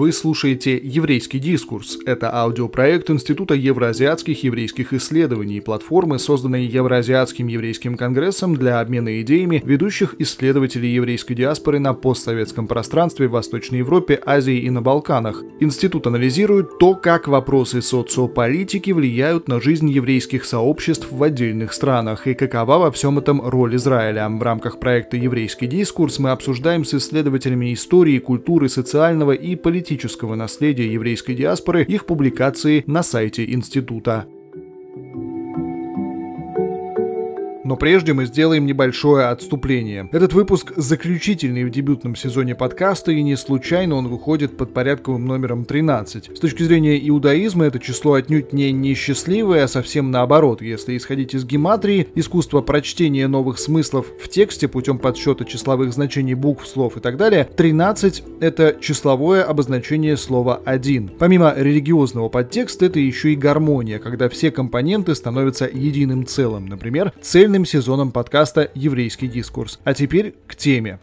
Вы слушаете «Еврейский дискурс». Это аудиопроект Института евроазиатских еврейских исследований, платформы, созданной Евроазиатским еврейским конгрессом для обмена идеями ведущих исследователей еврейской диаспоры на постсоветском пространстве в Восточной Европе, Азии и на Балканах. Институт анализирует то, как вопросы социополитики влияют на жизнь еврейских сообществ в отдельных странах и какова во всем этом роль Израиля. В рамках проекта «Еврейский дискурс» мы обсуждаем с исследователями истории, культуры, социального и политического наследия еврейской диаспоры их публикации на сайте института. Но прежде мы сделаем небольшое отступление. Этот выпуск заключительный в дебютном сезоне подкаста, и не случайно он выходит под порядковым номером 13. С точки зрения иудаизма это число отнюдь не несчастливое, а совсем наоборот. Если исходить из гематрии, искусство прочтения новых смыслов в тексте путем подсчета числовых значений букв, слов и так далее, 13 — это числовое обозначение слова «один». Помимо религиозного подтекста, это еще и гармония, когда все компоненты становятся единым целым. Например, цельным вторым сезоном подкаста «Еврейский дискурс». А теперь к теме.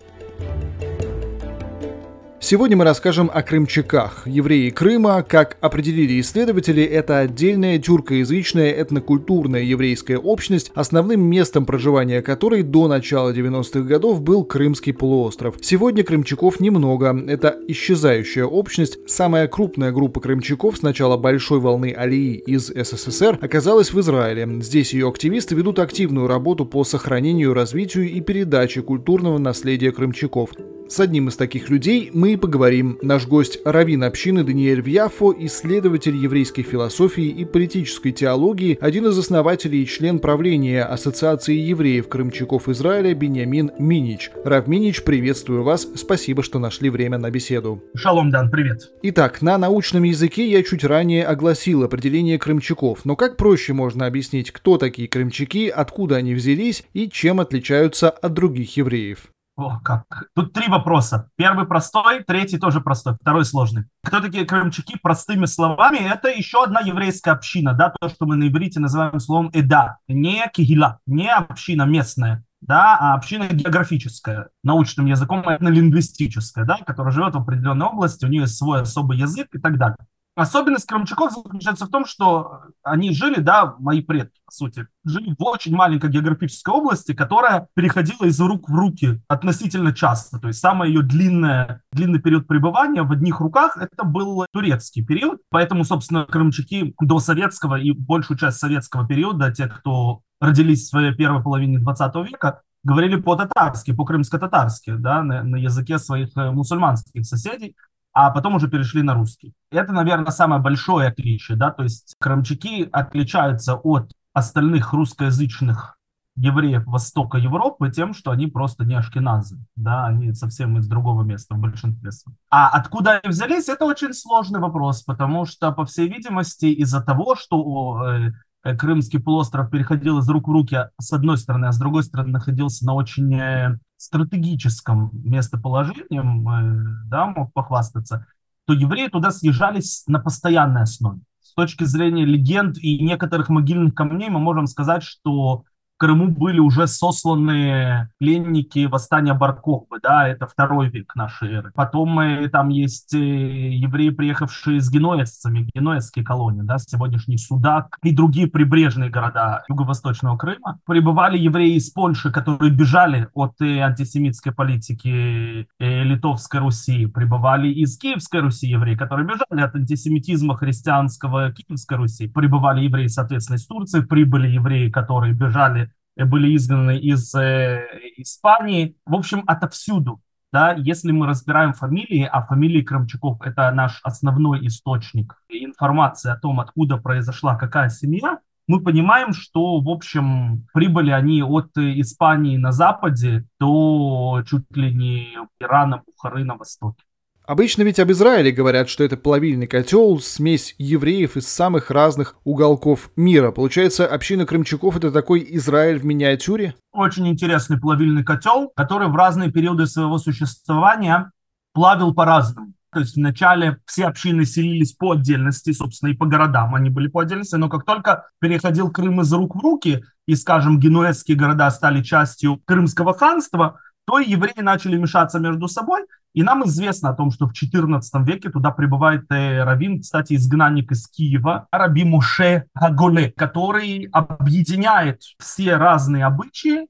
Сегодня мы расскажем о крымчаках. Евреи Крыма, как определили исследователи, это отдельная тюркоязычная этнокультурная еврейская общность, основным местом проживания которой до начала 90-х годов был Крымский полуостров. Сегодня крымчаков немного. Это исчезающая общность. Самая крупная группа крымчаков с начала большой волны Алии из СССР оказалась в Израиле. Здесь ее активисты ведут активную работу по сохранению, развитию и передаче культурного наследия крымчаков. С одним из таких людей мы и поговорим. Наш гость – раввин общины Даниэль Вьяфо, исследователь еврейской философии и политической теологии, один из основателей и член правления Ассоциации евреев-крымчаков Израиля Бениамин Минич. Рав Минич, приветствую вас, спасибо, что нашли время на беседу. Шалом, Дан, привет. Итак, на научном языке я чуть ранее огласил определение крымчаков, но как проще можно объяснить, кто такие крымчаки, откуда они взялись и чем отличаются от других евреев? О, как. Тут три вопроса. Первый простой, третий тоже простой, второй сложный. Кто такие крымчаки? Простыми словами, это еще одна еврейская община, да, то, что мы на иврите называем словом «эда», не кигила, не община местная, да, а община географическая, научным языком лингвистическая, да, которая живет в определенной области, у нее свой особый язык и так далее. Особенность крымчаков заключается в том, что они жили, да, мои предки, по сути, жили в очень маленькой географической области, которая переходила из рук в руки относительно часто. То есть самый ее длинное, длинный период пребывания в одних руках это был турецкий период. Поэтому, собственно, крымчаки до советского и большую часть советского периода, те, кто родились в своей первой половине 20 века, говорили по-татарски, по-крымско-татарски, да, на, на языке своих э, мусульманских соседей а потом уже перешли на русский. Это, наверное, самое большое отличие, да, то есть крымчаки отличаются от остальных русскоязычных евреев Востока Европы тем, что они просто не ашкеназы, да, они совсем из другого места в большинстве. А откуда они взялись, это очень сложный вопрос, потому что, по всей видимости, из-за того, что Э, Крымский полуостров переходил из рук в руки с одной стороны, а с другой стороны находился на очень э, стратегическом местоположении, э, да, мог похвастаться, то евреи туда съезжались на постоянной основе. С точки зрения легенд и некоторых могильных камней мы можем сказать, что Крыму были уже сосланы пленники восстания Барковы, да, это второй век нашей эры. Потом э, там есть э, евреи, приехавшие с генуэзцами, генуэзские колонии, да, сегодняшний Судак и другие прибрежные города юго-восточного Крыма. Прибывали евреи из Польши, которые бежали от э, антисемитской политики Литовской Руси. Прибывали из Киевской Руси евреи, которые бежали от антисемитизма христианского Киевской Руси. Прибывали евреи, соответственно, из Турции. Прибыли евреи, которые бежали были изгнаны из э, Испании. В общем, отовсюду. Да, если мы разбираем фамилии, а фамилии Крамчуков – это наш основной источник информации о том, откуда произошла какая семья, мы понимаем, что, в общем, прибыли они от Испании на западе до чуть ли не Ирана, Бухары на востоке. Обычно ведь об Израиле говорят, что это плавильный котел, смесь евреев из самых разных уголков мира. Получается, община крымчаков — это такой Израиль в миниатюре? Очень интересный плавильный котел, который в разные периоды своего существования плавил по-разному. То есть вначале все общины селились по отдельности, собственно, и по городам они были по отдельности, но как только переходил Крым из рук в руки, и, скажем, генуэзские города стали частью Крымского ханства, то и евреи начали мешаться между собой. И нам известно о том, что в XIV веке туда прибывает э, раввин, кстати, изгнанник из Киева, Раби Муше Хаголе, который объединяет все разные обычаи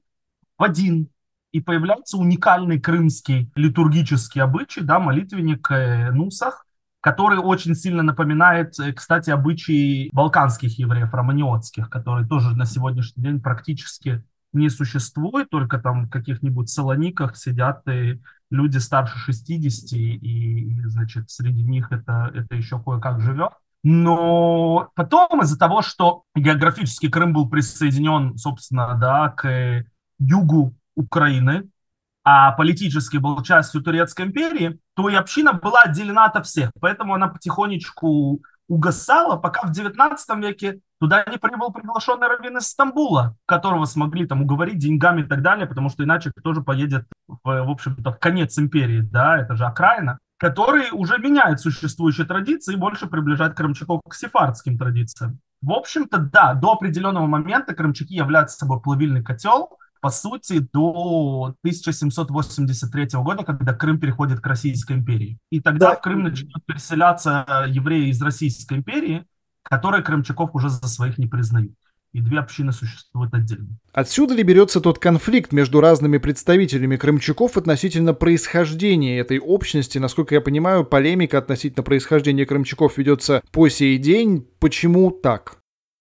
в один. И появляется уникальный крымский литургический обычай, да, молитвенник э, Нусах, который очень сильно напоминает, э, кстати, обычаи балканских евреев, романиотских, которые тоже на сегодняшний день практически не существует, только там в каких-нибудь салониках сидят и люди старше 60, и, и значит, среди них это, это еще кое-как живет. Но потом из-за того, что географически Крым был присоединен, собственно, да, к югу Украины, а политически был частью Турецкой империи, то и община была отделена от всех. Поэтому она потихонечку угасала, пока в 19 веке туда не прибыл приглашенный раввин из Стамбула, которого смогли там уговорить деньгами и так далее, потому что иначе тоже поедет, в, в общем-то, в конец империи, да, это же окраина, который уже меняет существующие традиции и больше приближает крымчаков к сефардским традициям. В общем-то, да, до определенного момента крымчаки являются собой плавильный котел, по сути, до 1783 года, когда Крым переходит к Российской империи. И тогда да. в Крым начнут переселяться евреи из Российской империи, которые крымчаков уже за своих не признают. И две общины существуют отдельно. Отсюда ли берется тот конфликт между разными представителями крымчаков относительно происхождения этой общности? Насколько я понимаю, полемика относительно происхождения крымчаков ведется по сей день. Почему так?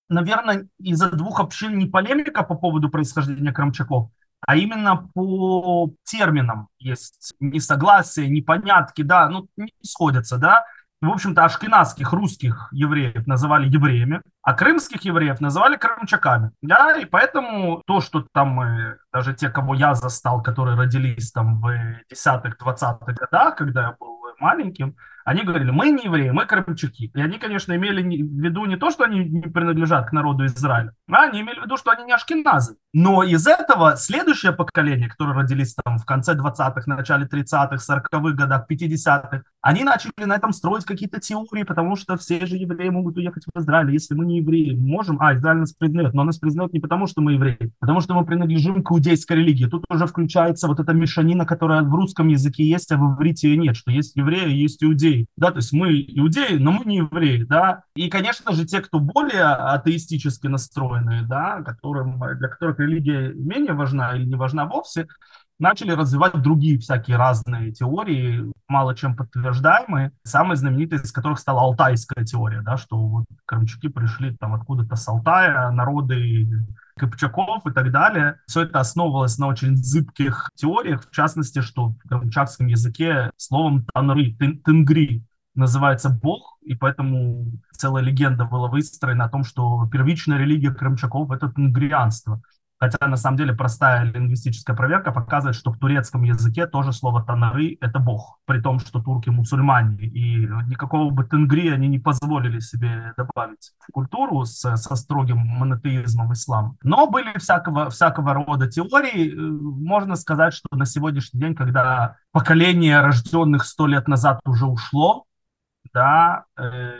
наверное, из-за двух общин не полемика по поводу происхождения крымчаков, а именно по терминам есть несогласие, непонятки, да, ну, не сходятся, да. В общем-то, ашкенадских русских евреев называли евреями, а крымских евреев называли крымчаками. Да, и поэтому то, что там даже те, кого я застал, которые родились там в 10-х, 20-х годах, когда я был маленьким, они говорили, мы не евреи, мы крымчаки. И они, конечно, имели в виду не то, что они не принадлежат к народу Израиля, а они имели в виду, что они не ашкеназы. Но из этого следующее поколение, которые родились там в конце 20-х, начале 30-х, 40-х годах, 50-х, они начали на этом строить какие-то теории, потому что все же евреи могут уехать в Израиль. Если мы не евреи, можем, а, Израиль нас признает, но нас признает не потому, что мы евреи, а потому что мы принадлежим к иудейской религии. Тут уже включается вот эта мешанина, которая в русском языке есть, а в иврите ее нет, что есть евреи, есть иудеи евреи, да, то есть мы иудеи, но мы не евреи, да, и, конечно же, те, кто более атеистически настроенные, да, которым, для которых религия менее важна или не важна вовсе, начали развивать другие всякие разные теории, мало чем подтверждаемые, самой знаменитой из которых стала алтайская теория, да, что вот крымчаки пришли там откуда-то с Алтая, народы Копчаков и так далее. Все это основывалось на очень зыбких теориях, в частности, что в крымчакском языке словом танры, тенгри называется бог, и поэтому целая легенда была выстроена о том, что первичная религия крымчаков — это тенгрианство. Хотя на самом деле простая лингвистическая проверка показывает, что в турецком языке тоже слово «танары» — это бог, при том, что турки мусульмане, и никакого бы тенгри они не позволили себе добавить в культуру с, со строгим монотеизмом ислам. Но были всякого, всякого рода теории. Можно сказать, что на сегодняшний день, когда поколение рожденных сто лет назад уже ушло, да, э,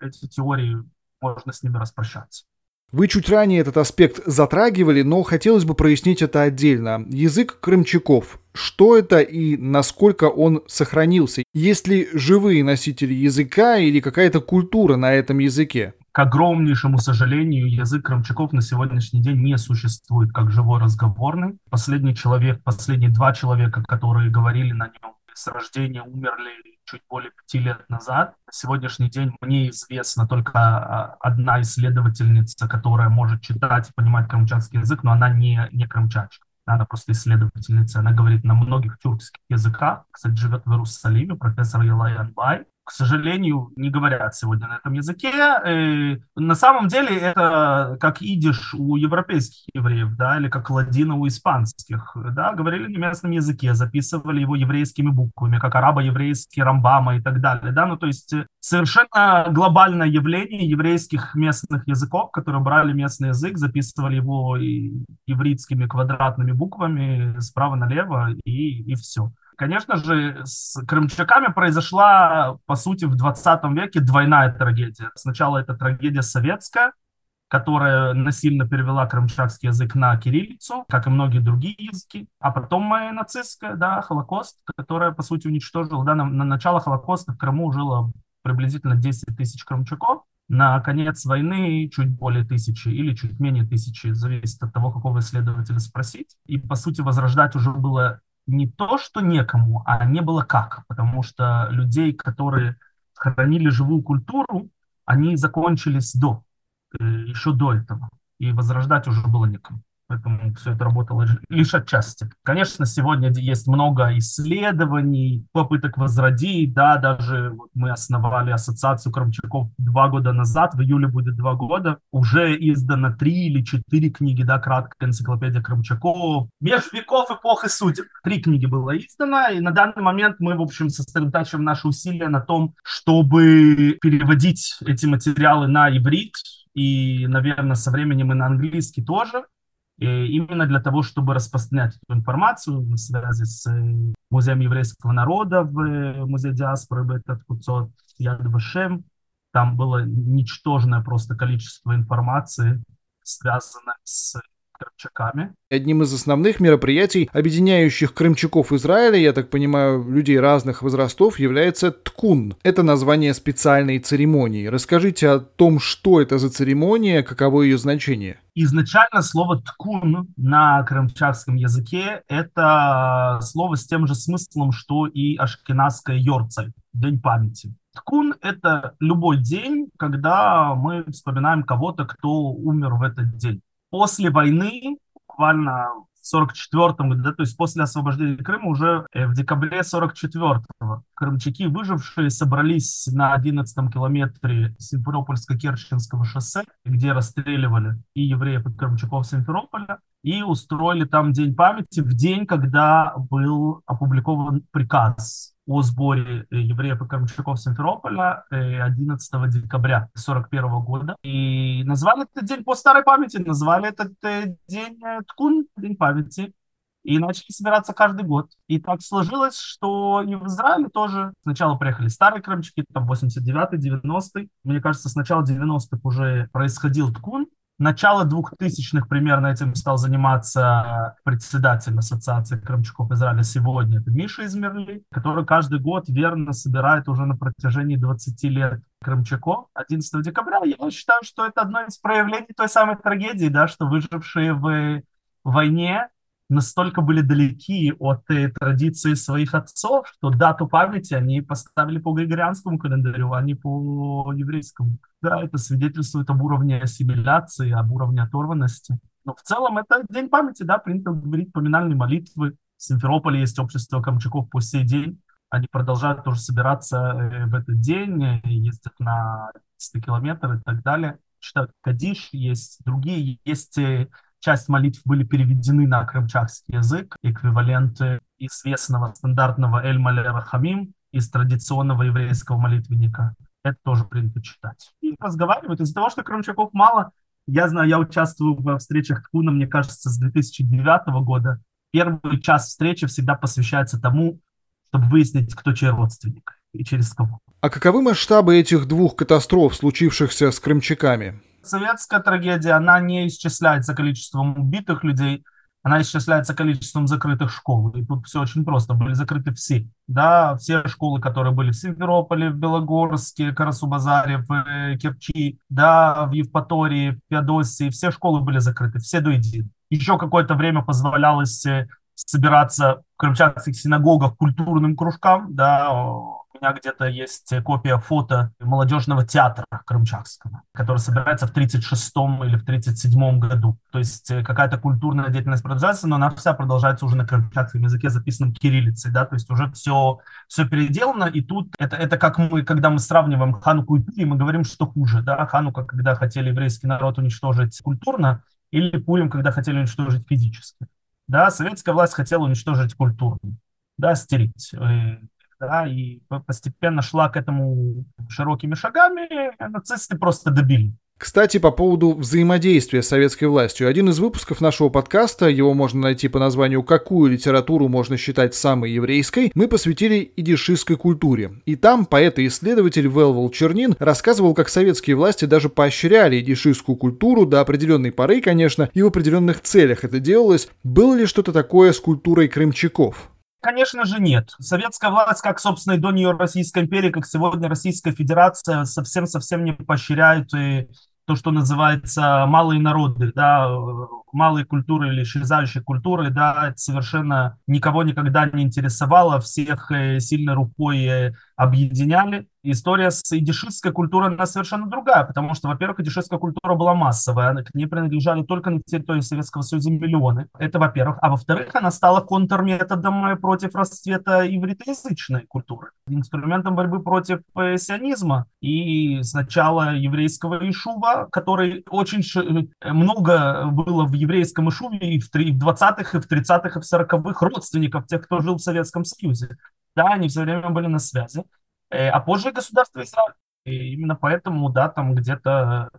эти теории можно с ними распрощаться. Вы чуть ранее этот аспект затрагивали, но хотелось бы прояснить это отдельно. Язык крымчаков. Что это и насколько он сохранился? Есть ли живые носители языка или какая-то культура на этом языке? К огромнейшему сожалению, язык крымчаков на сегодняшний день не существует как живой разговорный. Последний человек, последние два человека, которые говорили на нем с рождения, умерли чуть более пяти лет назад. На сегодняшний день мне известна только а, одна исследовательница, которая может читать и понимать крымчатский язык, но она не, не крымчачка. Она просто исследовательница. Она говорит на многих тюркских языках. Кстати, живет в Иерусалиме, профессор Елай Анбай к сожалению, не говорят сегодня на этом языке. И э, на самом деле это как идиш у европейских евреев, да, или как ладина у испанских, да, говорили на местном языке, записывали его еврейскими буквами, как арабо-еврейский Рамбама и так далее, да, ну то есть э, совершенно глобальное явление еврейских местных языков, которые брали местный язык, записывали его еврейскими квадратными буквами справа налево и, и все. Конечно же, с крымчаками произошла, по сути, в 20 веке двойная трагедия. Сначала это трагедия советская, которая насильно перевела крымчакский язык на кириллицу, как и многие другие языки. А потом нацистская, да, Холокост, которая, по сути, уничтожила, да, на, на начало Холокоста в Крыму жило приблизительно 10 тысяч крымчаков. На конец войны чуть более тысячи или чуть менее тысячи, зависит от того, какого исследователя спросить. И, по сути, возрождать уже было не то, что некому, а не было как, потому что людей, которые хранили живую культуру, они закончились до, э, еще до этого, и возрождать уже было некому. Поэтому все это работало лишь отчасти. Конечно, сегодня есть много исследований, попыток возродить. Да, даже мы основали ассоциацию Крамчаков два года назад, в июле будет два года. Уже издано три или четыре книги, да, краткая энциклопедия Крамчаков. Меж веков, эпох и судеб. Три книги было издано, и на данный момент мы, в общем, сосредотачиваем наши усилия на том, чтобы переводить эти материалы на иврит, и, наверное, со временем и на английский тоже именно для того, чтобы распространять эту информацию в связи с э, Музеем еврейского народа в э, Музее диаспоры Бетат Куцот Яд Вашем. Там было ничтожное просто количество информации, связанное с крымчаками. Одним из основных мероприятий, объединяющих крымчаков Израиля, я так понимаю, людей разных возрастов, является ткун. Это название специальной церемонии. Расскажите о том, что это за церемония, каково ее значение. Изначально слово ткун на крымчакском языке – это слово с тем же смыслом, что и ашкенадское йорцаль, день памяти. Ткун – это любой день, когда мы вспоминаем кого-то, кто умер в этот день после войны, буквально в 44 году, да, то есть после освобождения Крыма, уже э, в декабре 44-го крымчаки, выжившие, собрались на 11 километре Симферопольско-Керченского шоссе, где расстреливали и евреев, и крымчаков Симферополя, и устроили там День памяти в день, когда был опубликован приказ о сборе э, евреев и камчаков Симферополя 11 э, декабря 1941 года. И назвали этот день по старой памяти, назвали этот э, день Ткун, День памяти. И начали собираться каждый год. И так сложилось, что и в Израиле тоже сначала приехали старые крымчаки, там 89-й, 90-й. Мне кажется, с начала 90-х уже происходил ткун, начало 2000-х примерно этим стал заниматься председатель Ассоциации крымчаков Израиля сегодня, это Миша Измерли, который каждый год верно собирает уже на протяжении 20 лет крымчаков. 11 декабря я считаю, что это одно из проявлений той самой трагедии, да, что выжившие в войне настолько были далеки от э, традиции своих отцов, что дату памяти они поставили по григорианскому календарю, а не по еврейскому. Да, это свидетельствует об уровне ассимиляции, об уровне оторванности. Но в целом это день памяти, да, принято говорить поминальные молитвы. В Симферополе есть общество камчаков по сей день. Они продолжают тоже собираться э, в этот день, э, ездят на 100 километров и так далее. Читают Кадиш, есть другие, есть Часть молитв были переведены на крымчакский язык, эквиваленты известного стандартного Эль Мале Рахамим из традиционного еврейского молитвенника. Это тоже принято читать. И разговаривают. Из-за того, что крымчаков мало, я знаю, я участвую в встречах Ткуна, мне кажется, с 2009 года. Первый час встречи всегда посвящается тому, чтобы выяснить, кто чей родственник и через кого. А каковы масштабы этих двух катастроф, случившихся с крымчаками? Советская трагедия, она не исчисляется количеством убитых людей, она исчисляется количеством закрытых школ. И тут все очень просто. Были закрыты все. Да, все школы, которые были в Симферополе, в Белогорске, Карасу-Базаре, в э, Керчи, да, в Евпатории, в Феодосии, все школы были закрыты, все до единой. Еще какое-то время позволялось э, собираться в крымчатских синагогах культурным кружкам, да, у меня где-то есть копия фото молодежного театра крымчакского, который собирается в 36-м или в 37-м году. То есть э, какая-то культурная деятельность продолжается, но она вся продолжается уже на крымчакском языке, записанном кириллицей, да, то есть уже все, все переделано, и тут это, это как мы, когда мы сравниваем Хануку и Пурим, мы говорим, что хуже, да, Ханука, когда хотели еврейский народ уничтожить культурно, или Пурим, когда хотели уничтожить физически. Да, советская власть хотела уничтожить культуру, да, стереть э, да, и постепенно шла к этому широкими шагами, нацисты просто добили. Кстати, по поводу взаимодействия с советской властью. Один из выпусков нашего подкаста, его можно найти по названию «Какую литературу можно считать самой еврейской», мы посвятили идишистской культуре. И там поэт и исследователь Велвол Чернин рассказывал, как советские власти даже поощряли идишистскую культуру до определенной поры, конечно, и в определенных целях это делалось. Было ли что-то такое с культурой крымчаков? Конечно же нет. Советская власть, как, собственно, и до нее Российская империя, как сегодня Российская Федерация, совсем-совсем не поощряют и то, что называется малые народы, да, малые культуры или исчезающие культуры, да, это совершенно никого никогда не интересовало, всех э, сильно рукой э, объединяли. История с идишистской культурой, она совершенно другая, потому что, во-первых, идишистская культура была массовая, к ней принадлежали только на территории Советского Союза миллионы, это во-первых. А во-вторых, она стала контрметодом против расцвета ивритоязычной культуры, инструментом борьбы против э, сионизма и сначала еврейского Ишува, который очень э, много было в еврейском Ишуве и в 20-х, и в 30-х, и в 40-х родственников тех, кто жил в Советском Союзе. Да, они все время были на связи. Э, а позже государство Израиль. И именно поэтому, да, там где-то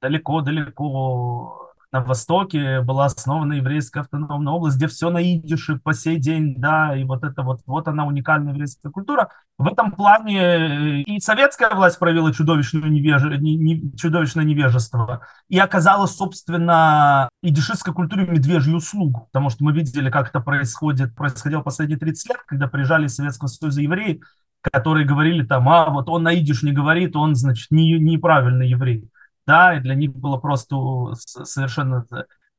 далеко-далеко на востоке была основана еврейская автономная область, где все на идише по сей день, да, и вот это вот, вот она уникальная еврейская культура. В этом плане э, и советская власть проявила чудовищное, невеже, не, не, чудовищное невежество и оказала, собственно, идишистской культуре медвежью услугу, потому что мы видели, как это происходит, происходило последние 30 лет, когда приезжали из Советского Союза евреи, которые говорили там, а вот он на идиш не говорит, он, значит, не, неправильный еврей да, и для них было просто совершенно...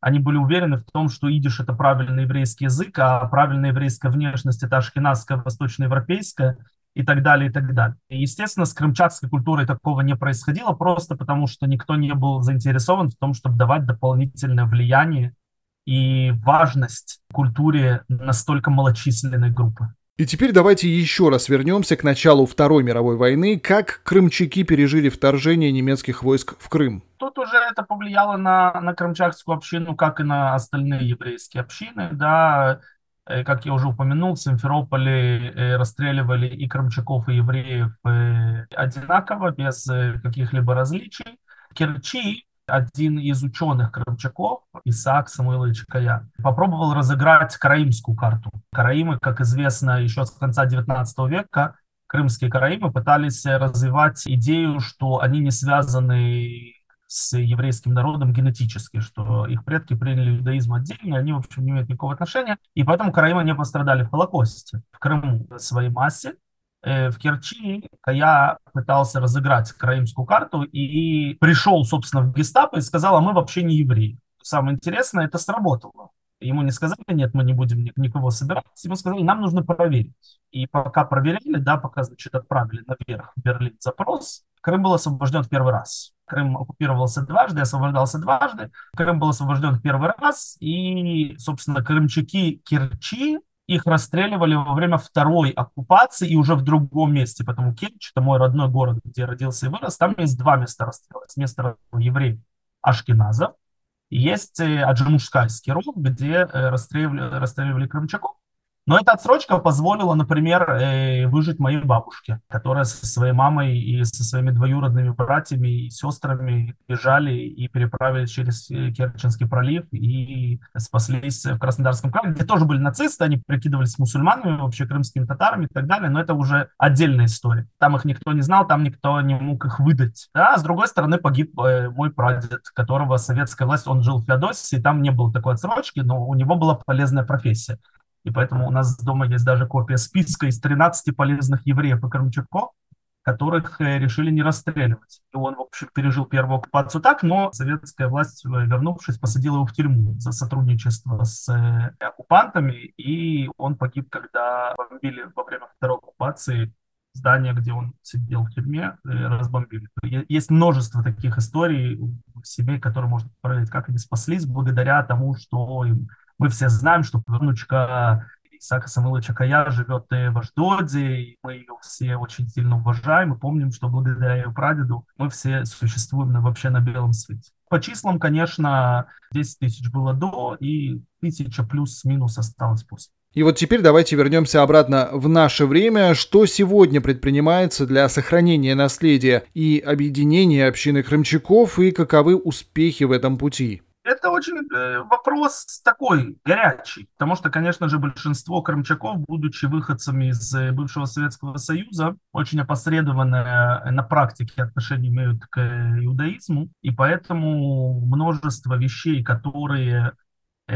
Они были уверены в том, что идиш – это правильный еврейский язык, а правильная еврейская внешность – это ашкенадская, восточноевропейская и так далее, и так далее. И, естественно, с крымчатской культурой такого не происходило, просто потому что никто не был заинтересован в том, чтобы давать дополнительное влияние и важность культуре настолько малочисленной группы. И теперь давайте еще раз вернемся к началу Второй мировой войны. Как крымчаки пережили вторжение немецких войск в Крым? Тут уже это повлияло на, на крымчакскую общину, как и на остальные еврейские общины. Да, э, как я уже упомянул, в Симферополе э, расстреливали и крымчаков, и евреев э, одинаково, без каких-либо различий. Керчи один из ученых Крымчаков, Исаак Самуилович Кая, попробовал разыграть караимскую карту. Караимы, как известно, еще с конца 19 века крымские караимы пытались развивать идею, что они не связаны с еврейским народом генетически, что их предки приняли иудаизм отдельно, они, в общем, не имеют никакого отношения, и поэтому караимы не пострадали в Холокосте. В Крыму в своей массе в Керчи я пытался разыграть краимскую карту и пришел, собственно, в гестапо и сказал, а мы вообще не евреи. Самое интересное, это сработало. Ему не сказали, нет, мы не будем никого собирать. Ему сказали, нам нужно проверить. И пока проверяли, да, пока, значит, отправили наверх в Берлин запрос, Крым был освобожден в первый раз. Крым оккупировался дважды, освобождался дважды. Крым был освобожден в первый раз, и, собственно, крымчаки Керчи их расстреливали во время второй оккупации и уже в другом месте, потому Керчь, это мой родной город, где я родился и вырос, там есть два места расстрела. Есть место евреев Ашкеназов, есть э, Аджимушкайский ров, где э, расстреливали, расстреливали крымчаков. Но эта отсрочка позволила, например, э, выжить моей бабушке, которая со своей мамой и со своими двоюродными братьями и сестрами бежали и переправились через э, Керченский пролив и спаслись в Краснодарском крае, где тоже были нацисты, они прикидывались мусульманами, вообще крымскими татарами и так далее, но это уже отдельная история. Там их никто не знал, там никто не мог их выдать. А с другой стороны погиб э, мой прадед, которого советская власть, он жил в Феодосии, там не было такой отсрочки, но у него была полезная профессия. И поэтому у нас дома есть даже копия списка из 13 полезных евреев и Крымчаков, которых э, решили не расстреливать. И он, в общем, пережил первую оккупацию так, но советская власть, э, вернувшись, посадила его в тюрьму за сотрудничество с э, оккупантами, и он погиб, когда бомбили во время второй оккупации здание, где он сидел в тюрьме, разбомбили. Есть множество таких историй семей, которые можно проверить, как они спаслись благодаря тому, что им мы все знаем, что внучка Исаака Самуиловича Кая живет в Аждоде, и мы ее все очень сильно уважаем и помним, что благодаря ее прадеду мы все существуем вообще на белом свете. По числам, конечно, 10 тысяч было до, и тысяча плюс-минус осталось после. И вот теперь давайте вернемся обратно в наше время. Что сегодня предпринимается для сохранения наследия и объединения общины крымчаков и каковы успехи в этом пути? Это очень э, вопрос такой горячий, потому что, конечно же, большинство крымчаков, будучи выходцами из э, бывшего Советского Союза, очень опосредованно на практике отношения имеют к иудаизму, и поэтому множество вещей, которые Э,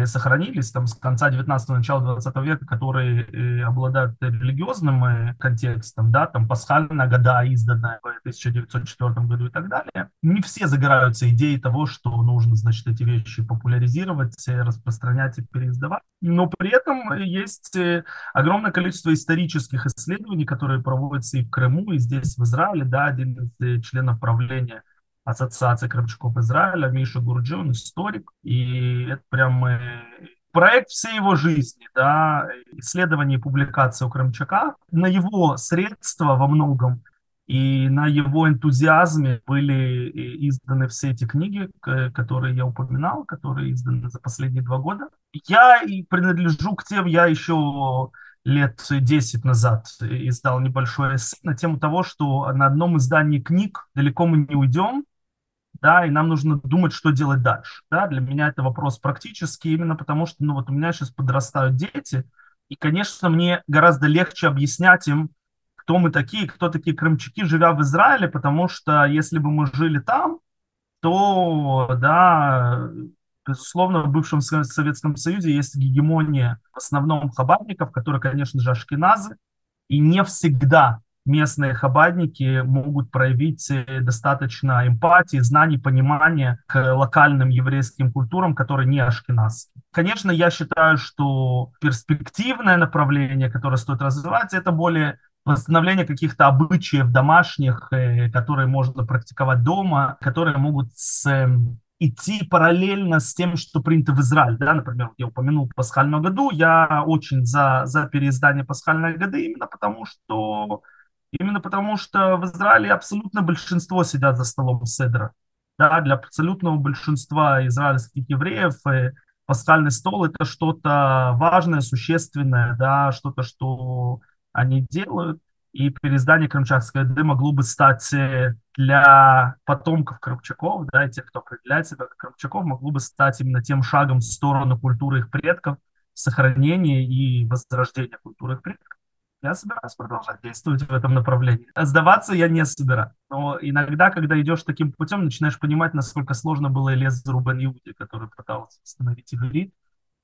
сохранились там с конца 19-го, начала 20 века, которые э, обладают религиозным э, контекстом, да, там пасхальная года, изданная в 1904 году и так далее. Не все загораются идеей того, что нужно, значит, эти вещи популяризировать, распространять и переиздавать. Но при этом есть огромное количество исторических исследований, которые проводятся и в Крыму, и здесь, в Израиле, да, один из членов правления Ассоциации Кравчуков Израиля, Миша Гурджи, он историк, и это прям э, проект всей его жизни, да, исследование и публикация у Крымчака. На его средства во многом и на его энтузиазме были э, изданы все эти книги, которые я упоминал, которые изданы за последние два года. Я и принадлежу к тем, я еще лет 10 назад издал небольшое эссе на тему того, что на одном издании книг далеко мы не уйдем, да, и нам нужно думать, что делать дальше, да, для меня это вопрос практический, именно потому что, ну, вот у меня сейчас подрастают дети, и, конечно, мне гораздо легче объяснять им, кто мы такие, кто такие крымчаки, живя в Израиле, потому что если бы мы жили там, то, да, безусловно, в бывшем Советском Союзе есть гегемония в основном хабарников, которые, конечно же, ашкеназы, и не всегда местные хабадники могут проявить э, достаточно эмпатии, знаний, понимания к локальным еврейским культурам, которые не ашкеназские. Конечно, я считаю, что перспективное направление, которое стоит развивать, это более восстановление каких-то обычаев домашних, э, которые можно практиковать дома, которые могут с эм, идти параллельно с тем, что принято в Израиле. Да? Например, я упомянул пасхальную году, я очень за, за переиздание пасхальной годы, именно потому что Именно потому, что в Израиле абсолютно большинство сидят за столом седра. Да, для абсолютного большинства израильских евреев пасхальный стол это что-то важное, существенное, да, что-то, что они делают. И переиздание Крымчакской Эды могло бы стать э, для потомков Крымчаков, да, и тех, кто определяет себя как Крымчаков, могло бы стать именно тем шагом в сторону культуры их предков, сохранения и возрождения культуры их предков я собираюсь продолжать действовать в этом направлении. Сдаваться я не собираюсь. Но иногда, когда идешь таким путем, начинаешь понимать, насколько сложно было Элезеру Бен Иуде, который пытался остановить иврит,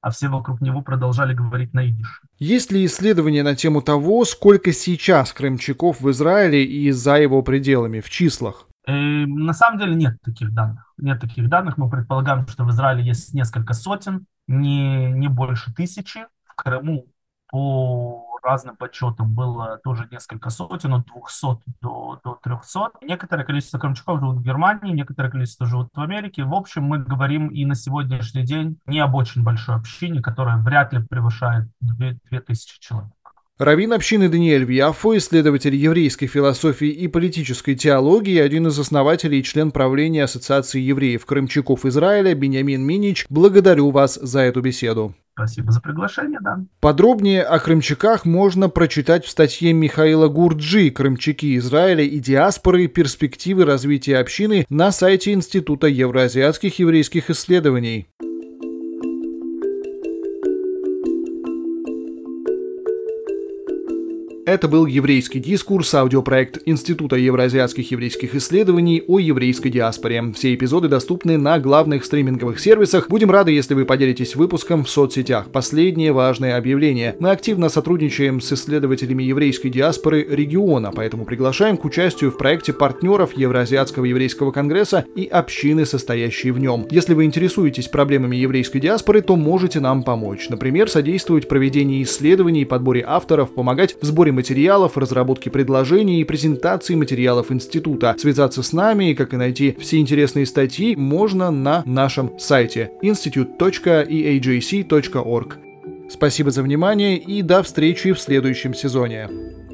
а все вокруг него продолжали говорить на идиш. Есть ли исследования на тему того, сколько сейчас крымчаков в Израиле и за его пределами, в числах? Э, на самом деле нет таких данных. Нет таких данных. Мы предполагаем, что в Израиле есть несколько сотен, не, не больше тысячи. В Крыму по разным подсчетам было тоже несколько сотен, от 200 до, до 300. Некоторое количество крымчаков живут в Германии, некоторое количество живут в Америке. В общем, мы говорим и на сегодняшний день не об очень большой общине, которая вряд ли превышает 2000 человек. Равин общины Даниэль Вьяфо, исследователь еврейской философии и политической теологии, один из основателей и член правления Ассоциации евреев-крымчаков Израиля Бениамин Минич, благодарю вас за эту беседу. Спасибо за приглашение, да. Подробнее о крымчаках можно прочитать в статье Михаила Гурджи «Крымчаки Израиля и диаспоры. Перспективы развития общины» на сайте Института евроазиатских еврейских исследований. Это был «Еврейский дискурс», аудиопроект Института евроазиатских еврейских исследований о еврейской диаспоре. Все эпизоды доступны на главных стриминговых сервисах. Будем рады, если вы поделитесь выпуском в соцсетях. Последнее важное объявление. Мы активно сотрудничаем с исследователями еврейской диаспоры региона, поэтому приглашаем к участию в проекте партнеров Евроазиатского еврейского конгресса и общины, состоящие в нем. Если вы интересуетесь проблемами еврейской диаспоры, то можете нам помочь. Например, содействовать проведению исследований подборе авторов, помогать в сборе материалов, разработки предложений и презентации материалов института. Связаться с нами как и найти все интересные статьи можно на нашем сайте institute.eajc.org. Спасибо за внимание и до встречи в следующем сезоне.